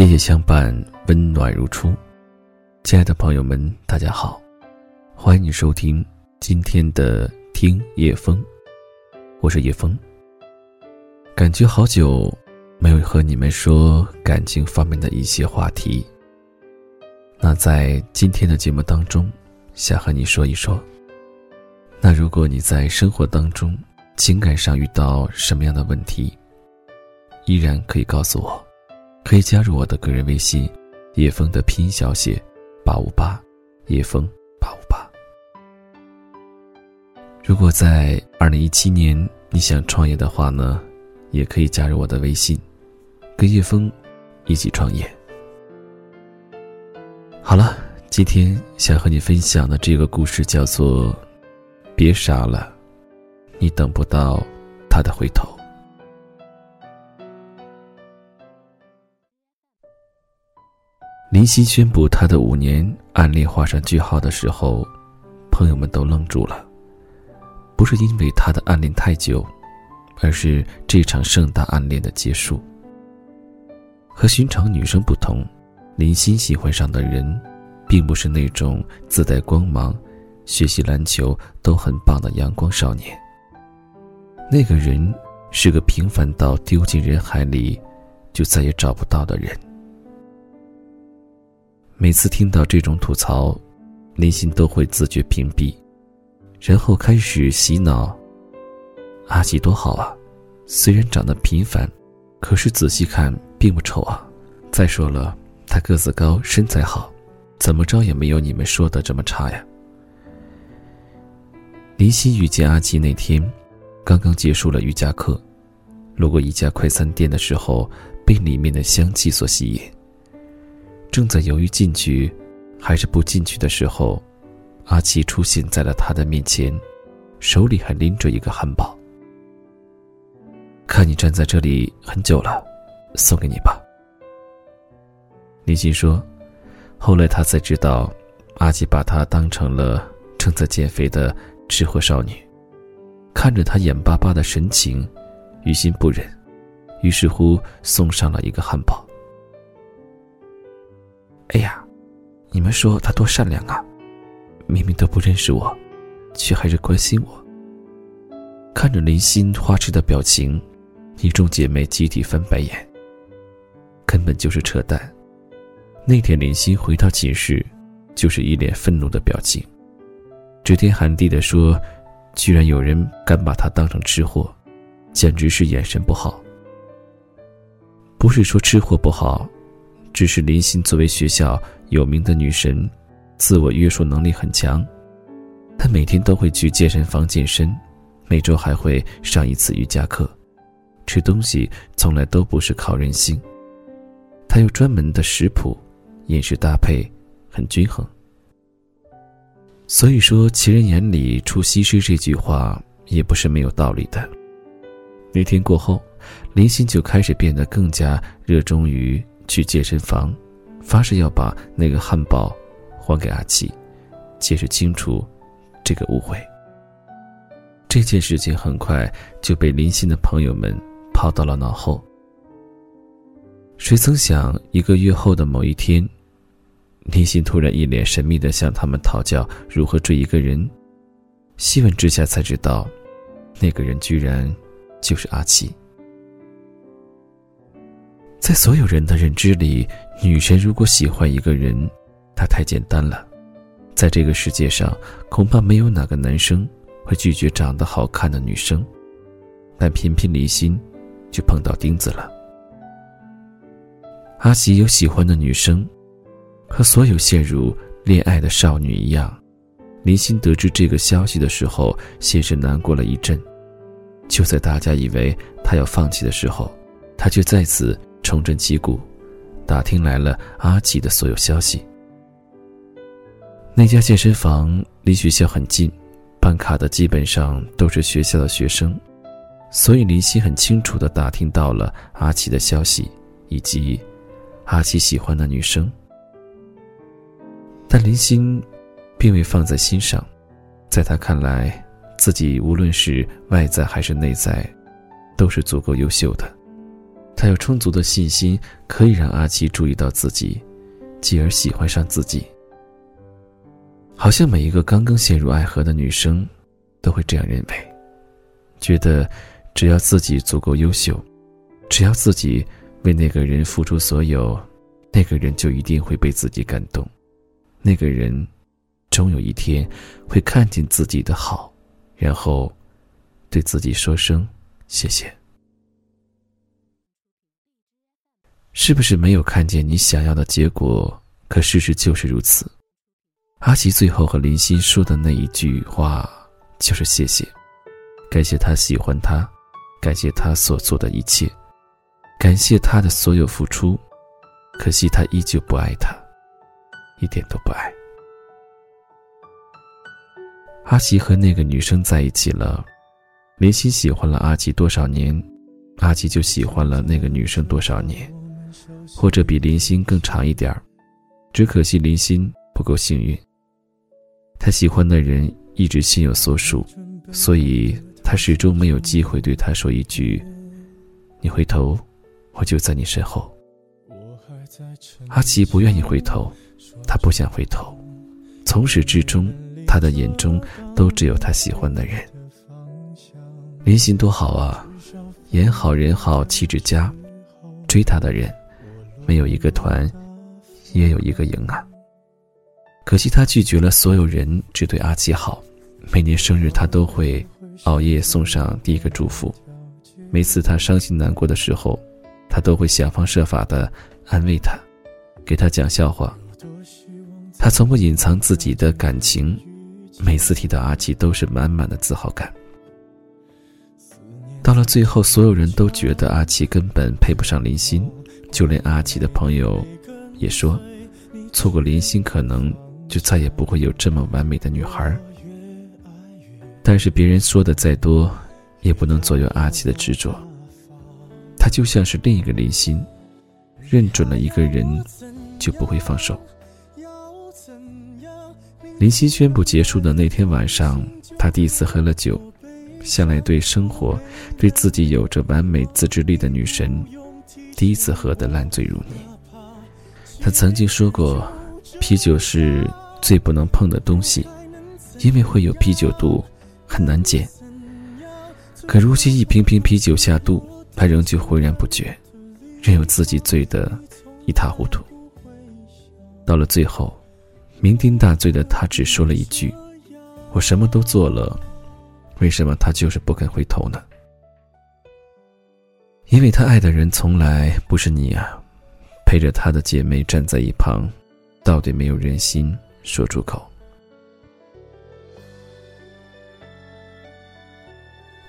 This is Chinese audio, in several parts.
夜夜相伴，温暖如初。亲爱的朋友们，大家好，欢迎你收听今天的听夜风，我是叶风。感觉好久没有和你们说感情方面的一些话题。那在今天的节目当中，想和你说一说。那如果你在生活当中情感上遇到什么样的问题，依然可以告诉我，可以加入我的个人微信，叶枫的拼音小写八五八，叶枫八五八。如果在二零一七年你想创业的话呢，也可以加入我的微信，跟叶枫一起创业。好了，今天想和你分享的这个故事叫做“别傻了，你等不到他的回头”。林夕宣布他的五年暗恋画上句号的时候，朋友们都愣住了。不是因为他的暗恋太久，而是这场盛大暗恋的结束。和寻常女生不同，林夕喜欢上的人，并不是那种自带光芒、学习篮球都很棒的阳光少年。那个人是个平凡到丢进人海里，就再也找不到的人。每次听到这种吐槽，内心都会自觉屏蔽，然后开始洗脑。阿吉多好啊，虽然长得平凡，可是仔细看并不丑啊。再说了，他个子高，身材好，怎么着也没有你们说的这么差呀。林夕遇见阿吉那天，刚刚结束了瑜伽课，路过一家快餐店的时候，被里面的香气所吸引。正在犹豫进去，还是不进去的时候，阿奇出现在了他的面前，手里还拎着一个汉堡。看你站在这里很久了，送给你吧。林心说，后来他才知道，阿奇把她当成了正在减肥的吃货少女，看着她眼巴巴的神情，于心不忍，于是乎送上了一个汉堡。哎呀，你们说他多善良啊！明明都不认识我，却还是关心我。看着林心花痴的表情，一众姐妹集体翻白眼。根本就是扯淡。那天林心回到寝室，就是一脸愤怒的表情，指天喊地的说：“居然有人敢把他当成吃货，简直是眼神不好。”不是说吃货不好。只是林心作为学校有名的女神，自我约束能力很强。她每天都会去健身房健身，每周还会上一次瑜伽课。吃东西从来都不是靠任性，她有专门的食谱，饮食搭配很均衡。所以说“奇人眼里出西施”这句话也不是没有道理的。那天过后，林心就开始变得更加热衷于。去健身房，发誓要把那个汉堡还给阿七，解释清楚这个误会。这件事情很快就被林心的朋友们抛到了脑后。谁曾想，一个月后的某一天，林心突然一脸神秘的向他们讨教如何追一个人。细问之下才知道，那个人居然就是阿七。在所有人的认知里，女神如果喜欢一个人，她太简单了。在这个世界上，恐怕没有哪个男生会拒绝长得好看的女生，但偏偏离心，就碰到钉子了。阿喜有喜欢的女生，和所有陷入恋爱的少女一样。林心得知这个消息的时候，先是难过了一阵。就在大家以为他要放弃的时候，他却再次。重振旗鼓，打听来了阿奇的所有消息。那家健身房离学校很近，办卡的基本上都是学校的学生，所以林夕很清楚的打听到了阿奇的消息，以及阿奇喜欢的女生。但林心并未放在心上，在他看来，自己无论是外在还是内在，都是足够优秀的。他有充足的信心，可以让阿奇注意到自己，继而喜欢上自己。好像每一个刚刚陷入爱河的女生，都会这样认为，觉得只要自己足够优秀，只要自己为那个人付出所有，那个人就一定会被自己感动，那个人终有一天会看见自己的好，然后对自己说声谢谢。是不是没有看见你想要的结果？可事实就是如此。阿奇最后和林欣说的那一句话，就是谢谢，感谢他喜欢他，感谢他所做的一切，感谢他的所有付出。可惜他依旧不爱他，一点都不爱。阿奇和那个女生在一起了，林欣喜欢了阿奇多少年，阿奇就喜欢了那个女生多少年，或者比林欣更长一点儿。只可惜林欣不够幸运。他喜欢的人一直心有所属，所以他始终没有机会对他说一句：“你回头，我就在你身后。”阿奇不愿意回头，他不想回头，从始至终，他的眼中都只有他喜欢的人。林心多好啊，颜好人好气质佳，追他的人，没有一个团，也有一个赢啊。可惜他拒绝了所有人，只对阿奇好。每年生日，他都会熬夜送上第一个祝福。每次他伤心难过的时候，他都会想方设法的安慰他，给他讲笑话。他从不隐藏自己的感情，每次提到阿奇，都是满满的自豪感。到了最后，所有人都觉得阿奇根本配不上林欣，就连阿奇的朋友也说，错过林欣可能。就再也不会有这么完美的女孩。但是别人说的再多，也不能左右阿奇的执着。他就像是另一个林心，认准了一个人，就不会放手。林夕宣布结束的那天晚上，他第一次喝了酒。向来对生活、对自己有着完美自制力的女神，第一次喝得烂醉如泥。他曾经说过。啤酒是最不能碰的东西，因为会有啤酒肚，很难减。可如今一瓶瓶啤酒下肚，他仍旧浑然不觉，任由自己醉得一塌糊涂。到了最后，酩酊大醉的他只说了一句：“我什么都做了，为什么他就是不肯回头呢？”因为他爱的人从来不是你啊，陪着他的姐妹站在一旁。到底没有人心说出口。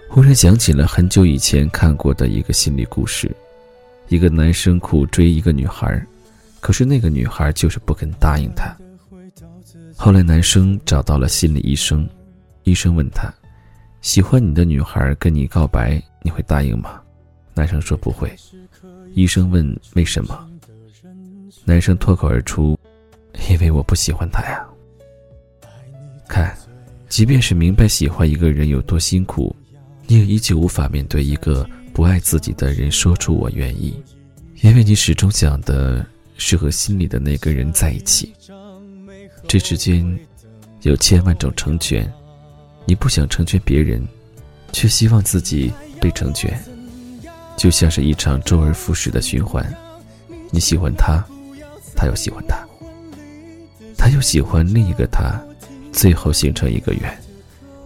忽然想起了很久以前看过的一个心理故事：一个男生苦追一个女孩，可是那个女孩就是不肯答应他。后来男生找到了心理医生，医生问他：“喜欢你的女孩跟你告白，你会答应吗？”男生说不会。医生问：“为什么？”男生脱口而出。因为我不喜欢他呀。看，即便是明白喜欢一个人有多辛苦，你也依旧无法面对一个不爱自己的人说出“我愿意”，因为你始终想的是和心里的那个人在一起。这之间有千万种成全，你不想成全别人，却希望自己被成全，就像是一场周而复始的循环。你喜欢他，他又喜欢他。他又喜欢另一个他，最后形成一个圆。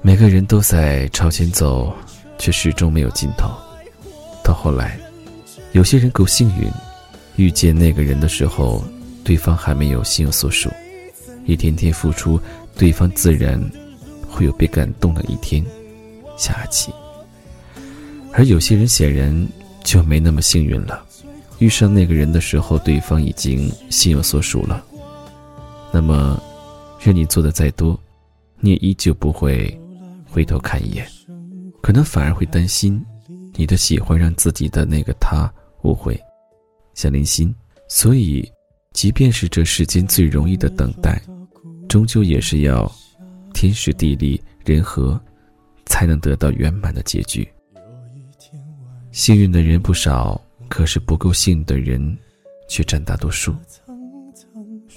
每个人都在朝前走，却始终没有尽头。到后来，有些人够幸运，遇见那个人的时候，对方还没有心有所属。一天天付出，对方自然会有被感动的一天。下期。而有些人显然就没那么幸运了，遇上那个人的时候，对方已经心有所属了。那么，任你做的再多，你也依旧不会回头看一眼，可能反而会担心你的喜欢让自己的那个他误会，像林心。所以，即便是这世间最容易的等待，终究也是要天时地利人和，才能得到圆满的结局。幸运的人不少，可是不够幸运的人却占大多数。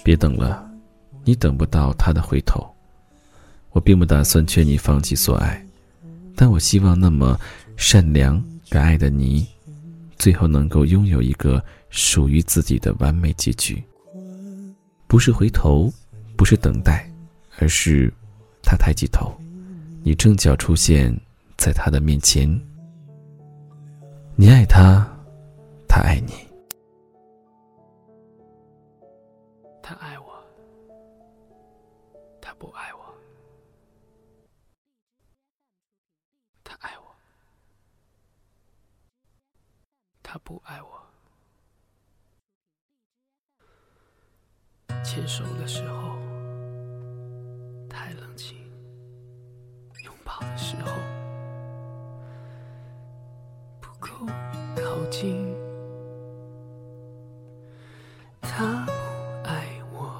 别等了，你等不到他的回头。我并不打算劝你放弃所爱，但我希望那么善良、敢爱的你，最后能够拥有一个属于自己的完美结局。不是回头，不是等待，而是他抬起头，你正巧出现在他的面前。你爱他，他爱你。他爱我，他不爱我。他爱我，他不爱我。牵手的时候太冷清，拥抱的时候不靠近。他不爱我，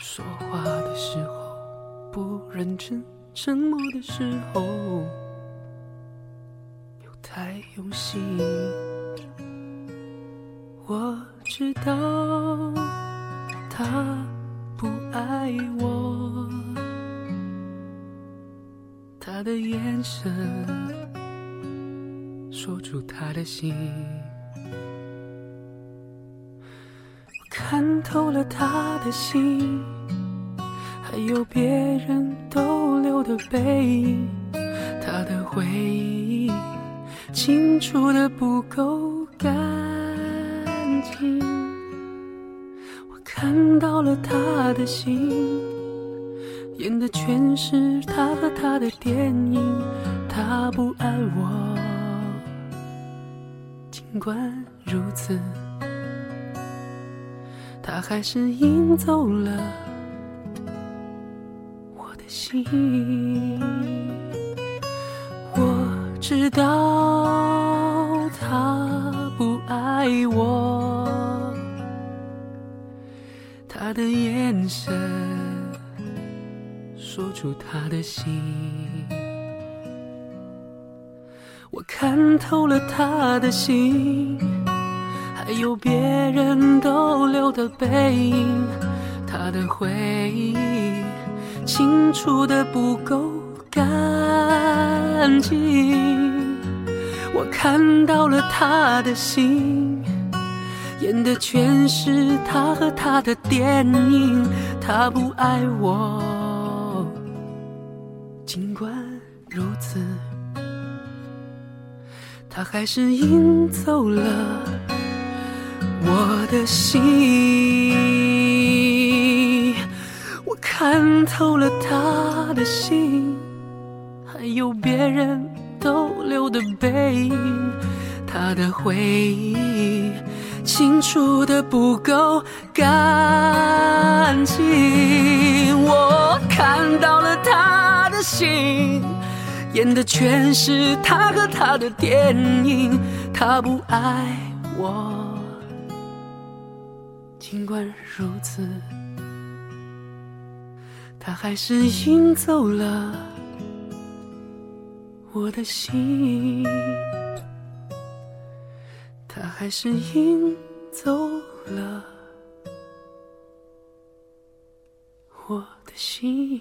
说话的时候不认真，沉默的时候又太用心。我知道他不爱我，他的眼神说出他的心。我看透了他的心，还有别人逗留的背影，他的回忆清楚的不够干净。我看到了他的心，演的全是他和他的电影。他不爱我，尽管如此，他还是赢走了我的心。我知道他不爱我。他的眼神说出他的心，看透了他的心，还有别人逗留的背影，他的回忆清除的不够干净，我看到了他的心。演的全是他和他的电影，他不爱我，他还是赢走了我的心。我看透了他的心，还有别人逗留的背影，他的回忆。清除的不够干净，我看到了他的心，演的全是他和他的电影。他不爱我，尽管如此，他还是赢走了我的心。他还是赢走了我的心。